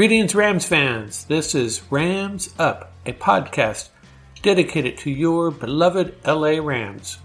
Greetings, Rams fans. This is Rams Up, a podcast dedicated to your beloved LA Rams.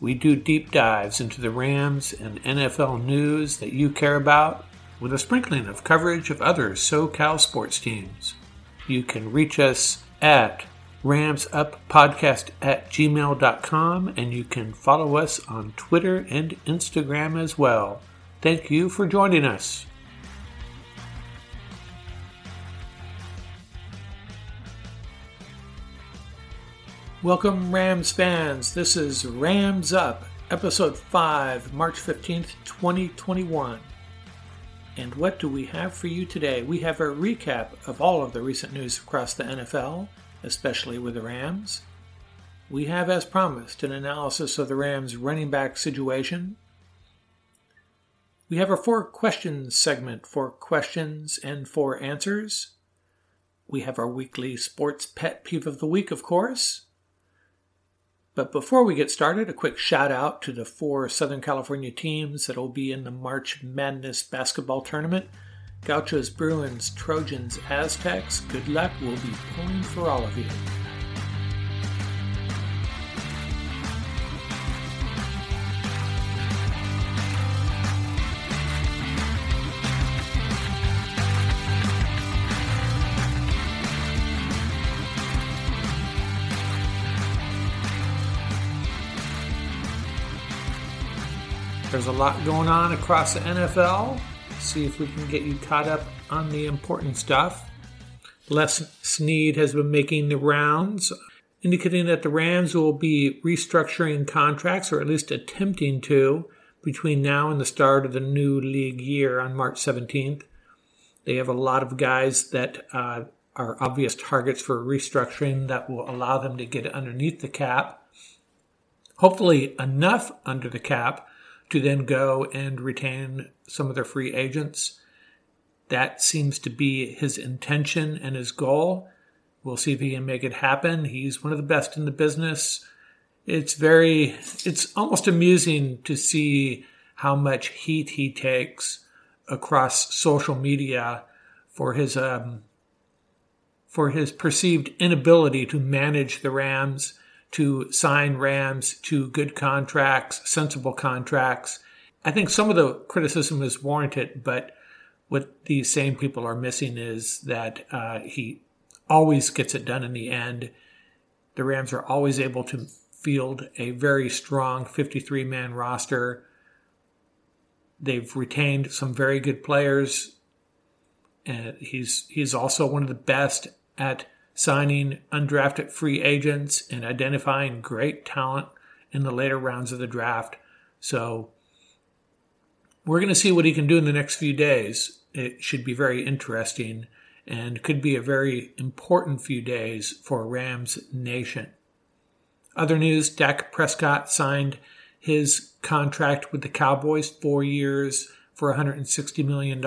We do deep dives into the Rams and NFL news that you care about, with a sprinkling of coverage of other SoCal sports teams. You can reach us at ramsuppodcast at gmail.com and you can follow us on Twitter and Instagram as well. Thank you for joining us. Welcome, Rams fans. This is Rams Up, episode 5, March 15th, 2021. And what do we have for you today? We have a recap of all of the recent news across the NFL, especially with the Rams. We have, as promised, an analysis of the Rams' running back situation. We have our four questions segment for questions and for answers. We have our weekly sports pet peeve of the week, of course. But before we get started, a quick shout out to the four Southern California teams that will be in the March Madness basketball tournament. Gauchos, Bruins, Trojans, Aztecs, good luck. We'll be pulling for all of you. There's a lot going on across the NFL. See if we can get you caught up on the important stuff. Les Snead has been making the rounds, indicating that the Rams will be restructuring contracts, or at least attempting to, between now and the start of the new league year on March 17th. They have a lot of guys that uh, are obvious targets for restructuring that will allow them to get underneath the cap. Hopefully, enough under the cap to then go and retain some of their free agents. That seems to be his intention and his goal. We'll see if he can make it happen. He's one of the best in the business. It's very, it's almost amusing to see how much heat he takes across social media for his, um, for his perceived inability to manage the Rams to sign Rams to good contracts, sensible contracts. I think some of the criticism is warranted, but what these same people are missing is that uh, he always gets it done in the end. The Rams are always able to field a very strong 53 man roster. They've retained some very good players. And he's he's also one of the best at signing undrafted free agents and identifying great talent in the later rounds of the draft. So we're going to see what he can do in the next few days. It should be very interesting and could be a very important few days for Rams Nation. Other news Dak Prescott signed his contract with the Cowboys, four years for $160 million.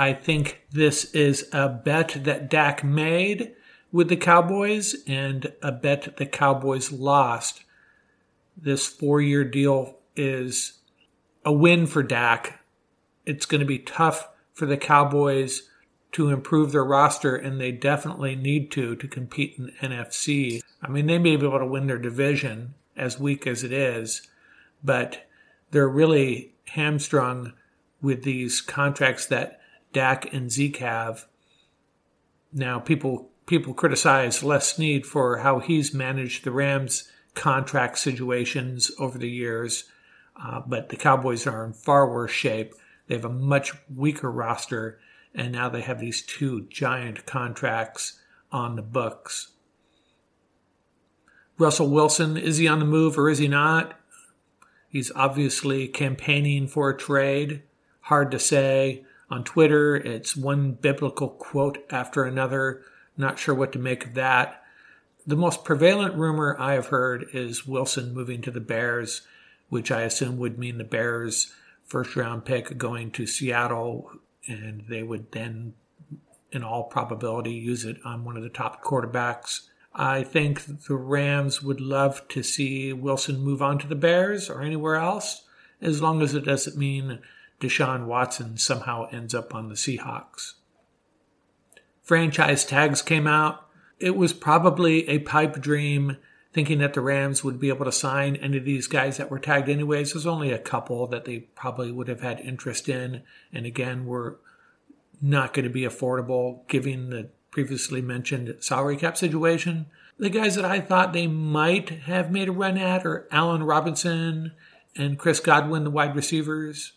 I think this is a bet that Dak made with the Cowboys and a bet the Cowboys lost. This four year deal is a win for Dak. It's going to be tough for the Cowboys to improve their roster, and they definitely need to to compete in NFC. I mean, they may be able to win their division as weak as it is, but they're really hamstrung with these contracts that Dak and Zeke have. Now, people people criticize Les Snead for how he's managed the Rams' contract situations over the years, uh, but the Cowboys are in far worse shape. They have a much weaker roster, and now they have these two giant contracts on the books. Russell Wilson, is he on the move or is he not? He's obviously campaigning for a trade. Hard to say. On Twitter, it's one biblical quote after another. Not sure what to make of that. The most prevalent rumor I have heard is Wilson moving to the Bears, which I assume would mean the Bears' first round pick going to Seattle, and they would then, in all probability, use it on one of the top quarterbacks. I think the Rams would love to see Wilson move on to the Bears or anywhere else, as long as it doesn't mean Deshaun Watson somehow ends up on the Seahawks. Franchise tags came out. It was probably a pipe dream thinking that the Rams would be able to sign any of these guys that were tagged anyways. There's only a couple that they probably would have had interest in. And again, were not going to be affordable given the previously mentioned salary cap situation. The guys that I thought they might have made a run at are Allen Robinson and Chris Godwin, the wide receivers,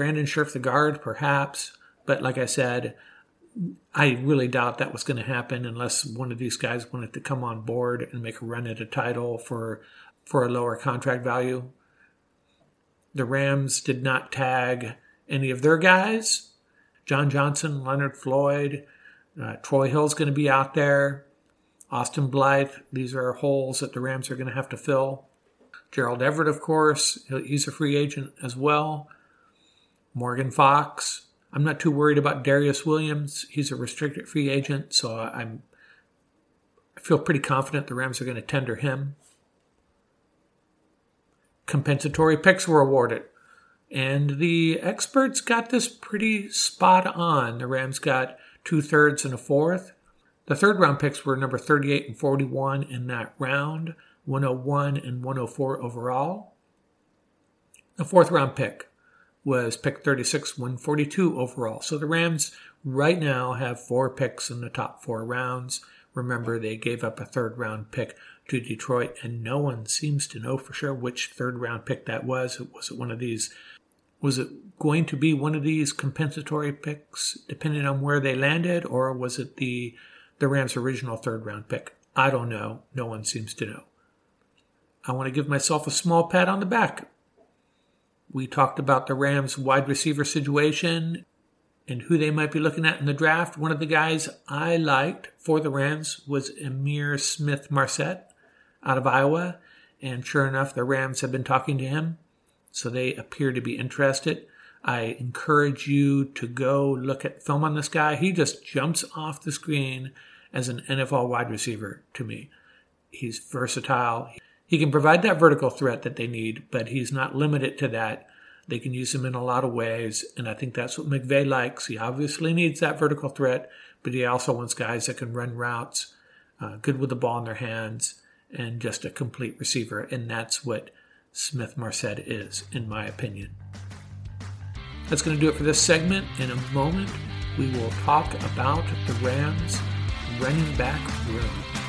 Brandon Scherff, the guard, perhaps. But like I said, I really doubt that was going to happen unless one of these guys wanted to come on board and make a run at a title for for a lower contract value. The Rams did not tag any of their guys. John Johnson, Leonard Floyd, uh, Troy Hill's going to be out there. Austin Blythe. These are holes that the Rams are going to have to fill. Gerald Everett, of course, he's a free agent as well. Morgan Fox. I'm not too worried about Darious Williams. He's a restricted free agent, so I'm I feel pretty confident the Rams are going to tender him. Compensatory picks were awarded. And the experts got this pretty spot on. The Rams got two thirds and a fourth. The third round picks were number 38 and 41 in that round, 101 and 104 overall. The fourth round pick was pick 36, 142 overall. So the Rams right now have four picks in the top four rounds. Remember, they gave up a third round pick to Detroit, and no one seems to know for sure which third round pick that was. Was it one of these? Was it going to be one of these compensatory picks, depending on where they landed, or was it the the Rams' original third round pick? I don't know. No one seems to know. I want to give myself a small pat on the back we talked about the Rams wide receiver situation and who they might be looking at in the draft. One of the guys I liked for the Rams was Ihmir Smith-Marsette out of Iowa. And sure enough, the Rams have been talking to him. So they appear to be interested. I encourage you to go look at film on this guy. He just jumps off the screen as an NFL wide receiver to me. He's versatile. He can provide that vertical threat that they need, but he's not limited to that. They can use him in a lot of ways, and I think that's what McVay likes. He obviously needs that vertical threat, but he also wants guys that can run routes, uh, good with the ball in their hands, and just a complete receiver. And that's what Smith-Marsette is, in my opinion. That's going to do it for this segment. In a moment, we will talk about the Rams running back room.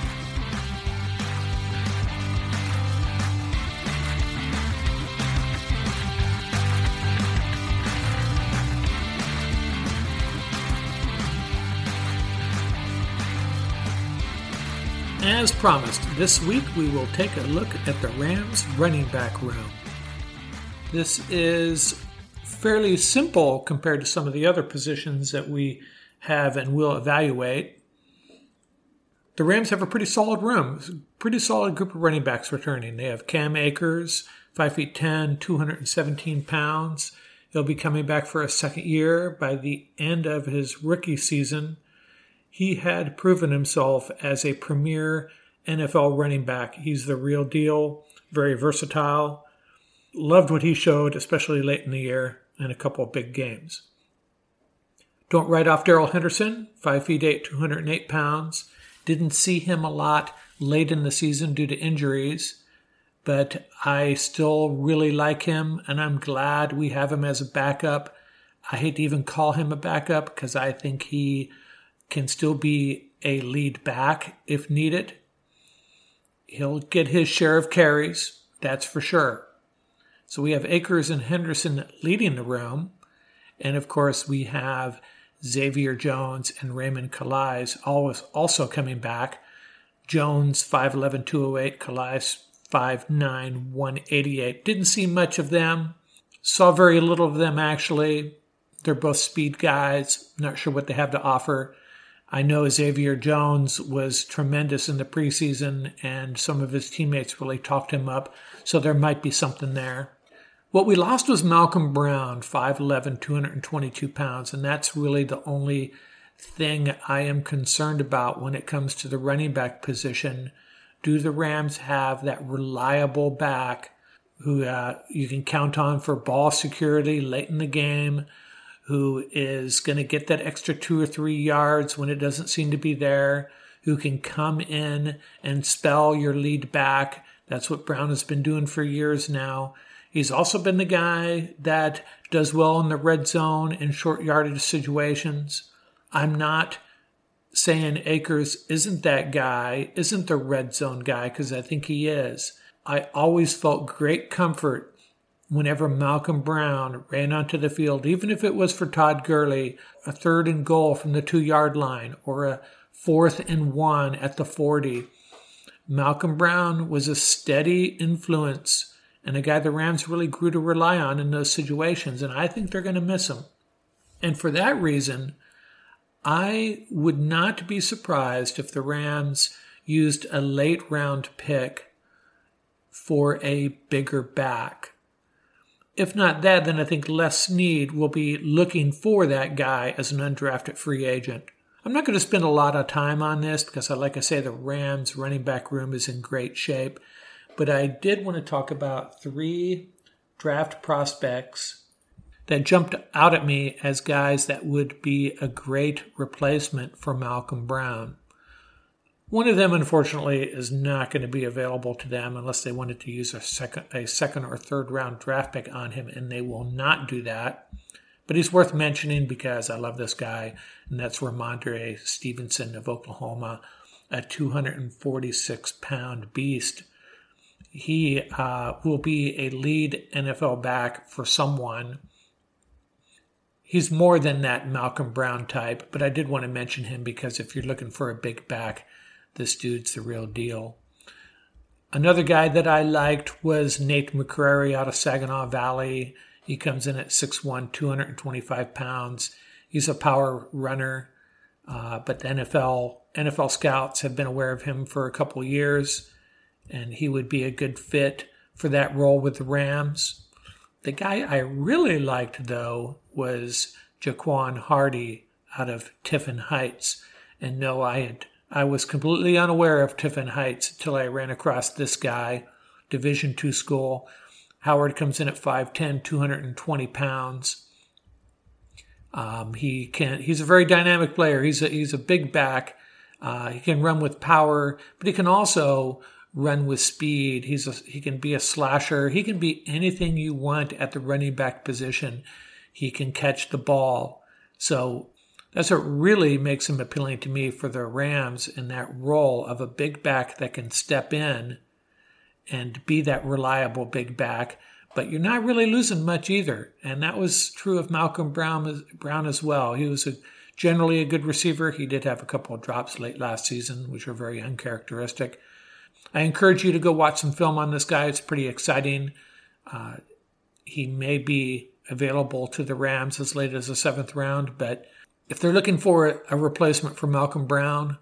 As promised, this week we will take a look at the Rams running back room. This is fairly simple compared to some of the other positions that we have and will evaluate. The Rams have a pretty solid room, pretty solid group of running backs returning. They have Cam Akers, 5 feet 10, 217 pounds. He'll be coming back for a second year by the end of his rookie season he had proven himself as a premier NFL running back. He's the real deal, very versatile. Loved what he showed, especially late in the year in a couple of big games. Don't write off Darrell Henderson, 5 feet 8, 208 pounds. Didn't see him a lot late in the season due to injuries, but I still really like him, and I'm glad we have him as a backup. I hate to even call him a backup because I think he can still be a lead back if needed. He'll get his share of carries, that's for sure. So we have Akers and Henderson leading the room. And of course, we have Xavier Jones and Raymond Calais always also coming back. Jones 5'11, 208, Calais 5'9, 188. Didn't see much of them. Saw very little of them actually. They're both speed guys. Not sure what they have to offer. I know Xavier Jones was tremendous in the preseason, and some of his teammates really talked him up, so there might be something there. What we lost was Malcolm Brown, 5'11, 222 pounds, and that's really the only thing I am concerned about when it comes to the running back position. Do the Rams have that reliable back who uh, you can count on for ball security late in the game, who is going to get that extra two or three yards when it doesn't seem to be there, who can come in and spell your lead back. That's what Brown has been doing for years now. He's also been the guy that does well in the red zone in short yardage situations. I'm not saying Akers isn't that guy, isn't the red zone guy, because I think he is. I always felt great comfort whenever Malcolm Brown ran onto the field, even if it was for Todd Gurley, a third and goal from the two yard line or a fourth and one at the 40. Malcolm Brown was a steady influence and a guy the Rams really grew to rely on in those situations, and I think they're going to miss him. And for that reason, I would not be surprised if the Rams used a late round pick for a bigger back. If not that, then I think Les Snead will be looking for that guy as an undrafted free agent. I'm not going to spend a lot of time on this because, like I say, the Rams running back room is in great shape. But I did want to talk about three draft prospects that jumped out at me as guys that would be a great replacement for Malcolm Brown. One of them, unfortunately, is not going to be available to them unless they wanted to use a second, a second or third round draft pick on him, and they will not do that. But he's worth mentioning because I love this guy, and that's Rhamondre Stevenson of Oklahoma, a 246 pound beast. He uh, will be a lead NFL back for someone. He's more than that Malcolm Brown type, but I did want to mention him because if you're looking for a big back, this dude's the real deal. Another guy that I liked was Nate McCrary out of Saginaw Valley. He comes in at 6'1, 225 pounds. He's a power runner, uh, but the NFL NFL scouts have been aware of him for a couple years, and he would be a good fit for that role with the Rams. The guy I really liked, though, was Jaquan Hardy out of Tiffin Heights. And no, I had I was completely unaware of Tiffin Heights until I ran across this guy, Division two school. Howard comes in at 5'10", 220 pounds. Um, he can. He's a very dynamic player. He's a he's a big back. Uh, he can run with power, but he can also run with speed. He's a, he can be a slasher. He can be anything you want at the running back position. He can catch the ball. So that's what really makes him appealing to me for the Rams in that role of a big back that can step in and be that reliable big back. But you're not really losing much either. And that was true of Malcolm Brown, Brown as well. He was a, generally a good receiver. He did have a couple of drops late last season, which are very uncharacteristic. I encourage you to go watch some film on this guy. It's pretty exciting. Uh, he may be available to the Rams as late as the seventh round, but if they're looking for a replacement for Malcolm Brown,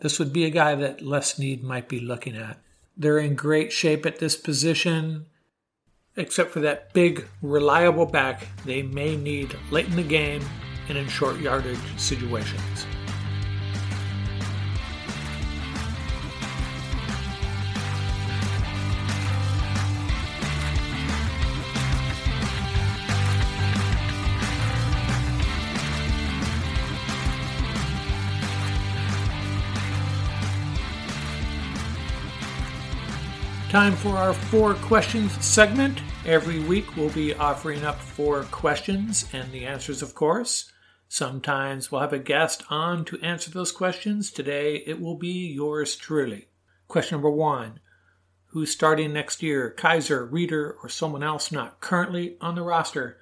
this would be a guy that Les Snead might be looking at. They're in great shape at this position, except for that big, reliable back they may need late in the game and in short yardage situations. Time for our four questions segment. Every week we'll be offering up four questions and the answers, of course. Sometimes we'll have a guest on to answer those questions. Today it will be yours truly. Question number one Who's starting next year? Kiser, Reeder, or someone else not currently on the roster?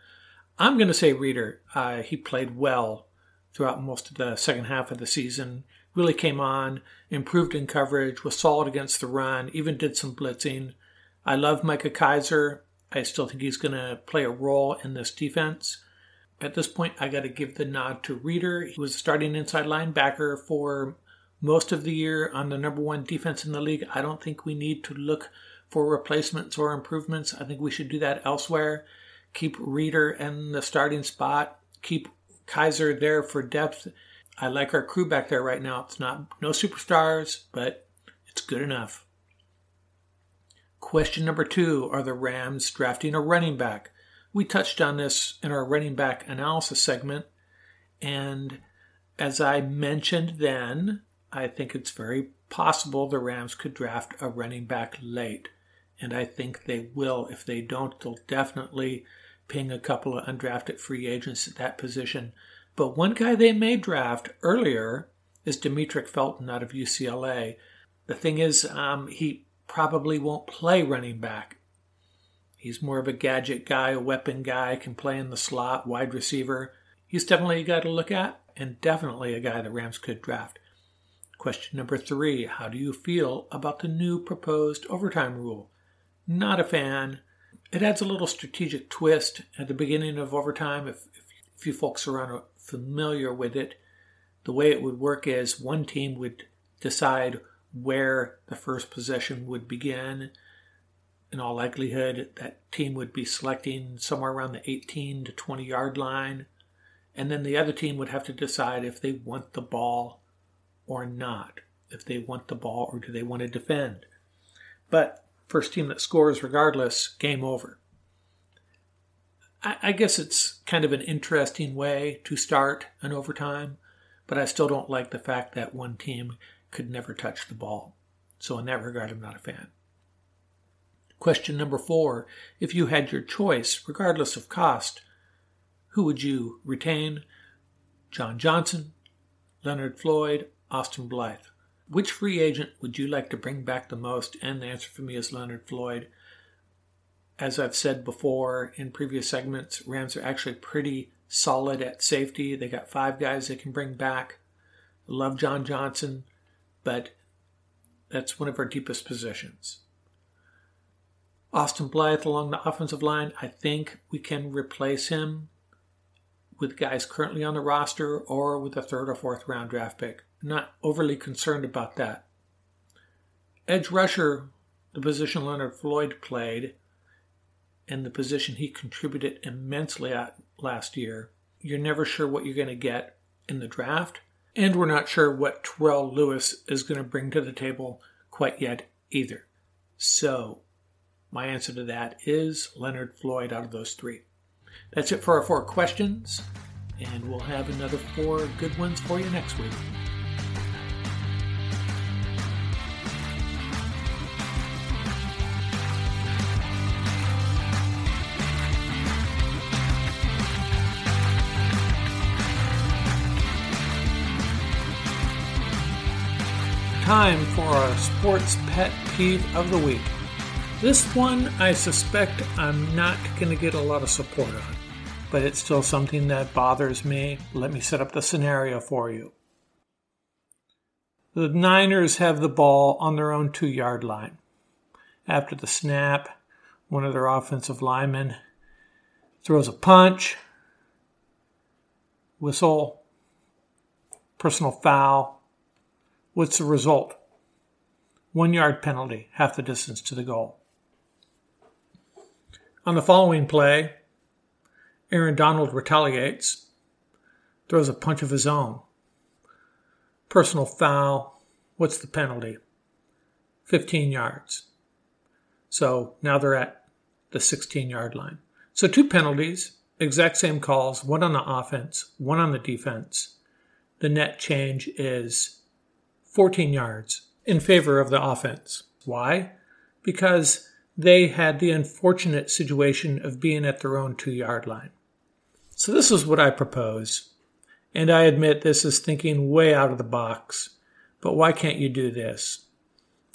I'm going to say Reeder. Uh, he played well throughout most of the second half of the season really came on, improved in coverage, was solid against the run, even did some blitzing. I love Micah Kiser. I still think he's going to play a role in this defense. At this point, I got to give the nod to Reeder. He was starting inside linebacker for most of the year on the number one defense in the league. I don't think we need to look for replacements or improvements. I think we should do that elsewhere. Keep Reeder in the starting spot. Keep Kiser there for depth I like our crew back there right now. It's not no superstars, but it's good enough. Question number two Are the Rams drafting a running back? We touched on this in our running back analysis segment. And as I mentioned then, I think it's very possible the Rams could draft a running back late. And I think they will. If they don't, they'll definitely ping a couple of undrafted free agents at that position. But one guy they may draft earlier is Demetric Felton out of UCLA. The thing is, um, he probably won't play running back. He's more of a gadget guy, a weapon guy, can play in the slot, wide receiver. He's definitely a guy to look at, and definitely a guy the Rams could draft. Question number three How do you feel about the new proposed overtime rule? Not a fan. It adds a little strategic twist at the beginning of overtime. If, if you folks are familiar with it, the way it would work is one team would decide where the first possession would begin. In all likelihood, that team would be selecting somewhere around the 18 to 20 yard line. And then the other team would have to decide if they want the ball or not. If they want the ball or do they want to defend. But first team that scores regardless, game over. I, guess it's kind of an interesting way to start an overtime, but I still don't like the fact that one team could never touch the ball. So, in that regard, I'm not a fan. Question number four If you had your choice, regardless of cost, who would you retain? John Johnson, Leonard Floyd, Austin Blythe. Which free agent would you like to bring back the most? And the answer for me is Leonard Floyd. As I've said before in previous segments, Rams are actually pretty solid at safety. They got five guys they can bring back. love John Johnson, but that's one of our deepest positions. Austin Blythe along the offensive line, I think we can replace him with guys currently on the roster or with a third or fourth round draft pick not overly concerned about that. Edge rusher, the position Leonard Floyd played, and the position he contributed immensely at last year, you're never sure what you're going to get in the draft. And we're not sure what Terrell Lewis is going to bring to the table quite yet either. So, my answer to that is Leonard Floyd out of those three. That's it for our four questions, and we'll have another four good ones for you next week. Time for our sports pet peeve of the week. This one, I suspect I'm not going to get a lot of support on, but it's still something that bothers me. Let me set up the scenario for you. The Niners have the ball on their own two yard line. After the snap, one of their offensive linemen throws a punch, whistle, personal foul, What's the result? One yard penalty, half the distance to the goal. On the following play, Aaron Donald retaliates, throws a punch of his own. Personal foul. What's the penalty? 15 yards. So now they're at the 16 yard line. So two penalties, exact same calls, one on the offense, one on the defense. The net change is 14 yards in favor of the offense. Why? Because they had the unfortunate situation of being at their own two yard line. So, this is what I propose. And I admit this is thinking way out of the box, but why can't you do this?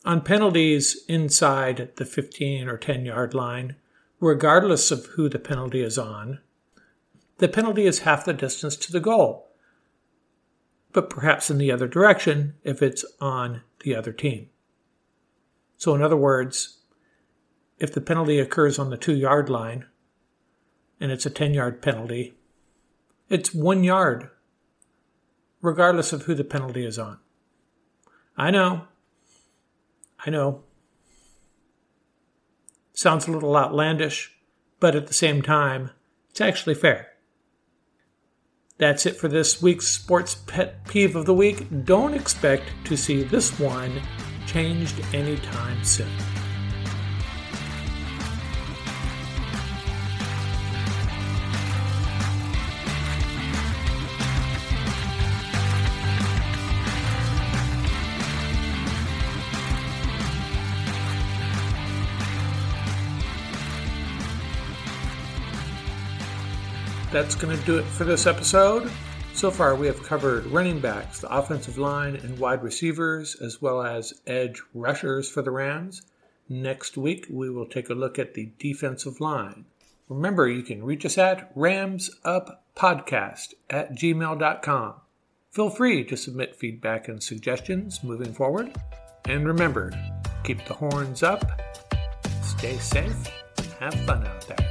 On penalties inside the 15 or 10 yard line, regardless of who the penalty is on, the penalty is half the distance to the goal but perhaps in the other direction if it's on the other team. So, in other words, if the penalty occurs on the two yard line and it's a 10 yard penalty, it's one yard, regardless of who the penalty is on. I know. I know. Sounds a little outlandish, but at the same time, it's actually fair. That's it for this week's Sports Pet Peeve of the Week. Don't expect to see this one changed anytime soon. That's going to do it for this episode. So far, we have covered running backs, the offensive line, and wide receivers, as well as edge rushers for the Rams. Next week, we will take a look at the defensive line. Remember, you can reach us at ramsuppodcast at gmail.com. Feel free to submit feedback and suggestions moving forward. And remember, keep the horns up, stay safe, and have fun out there.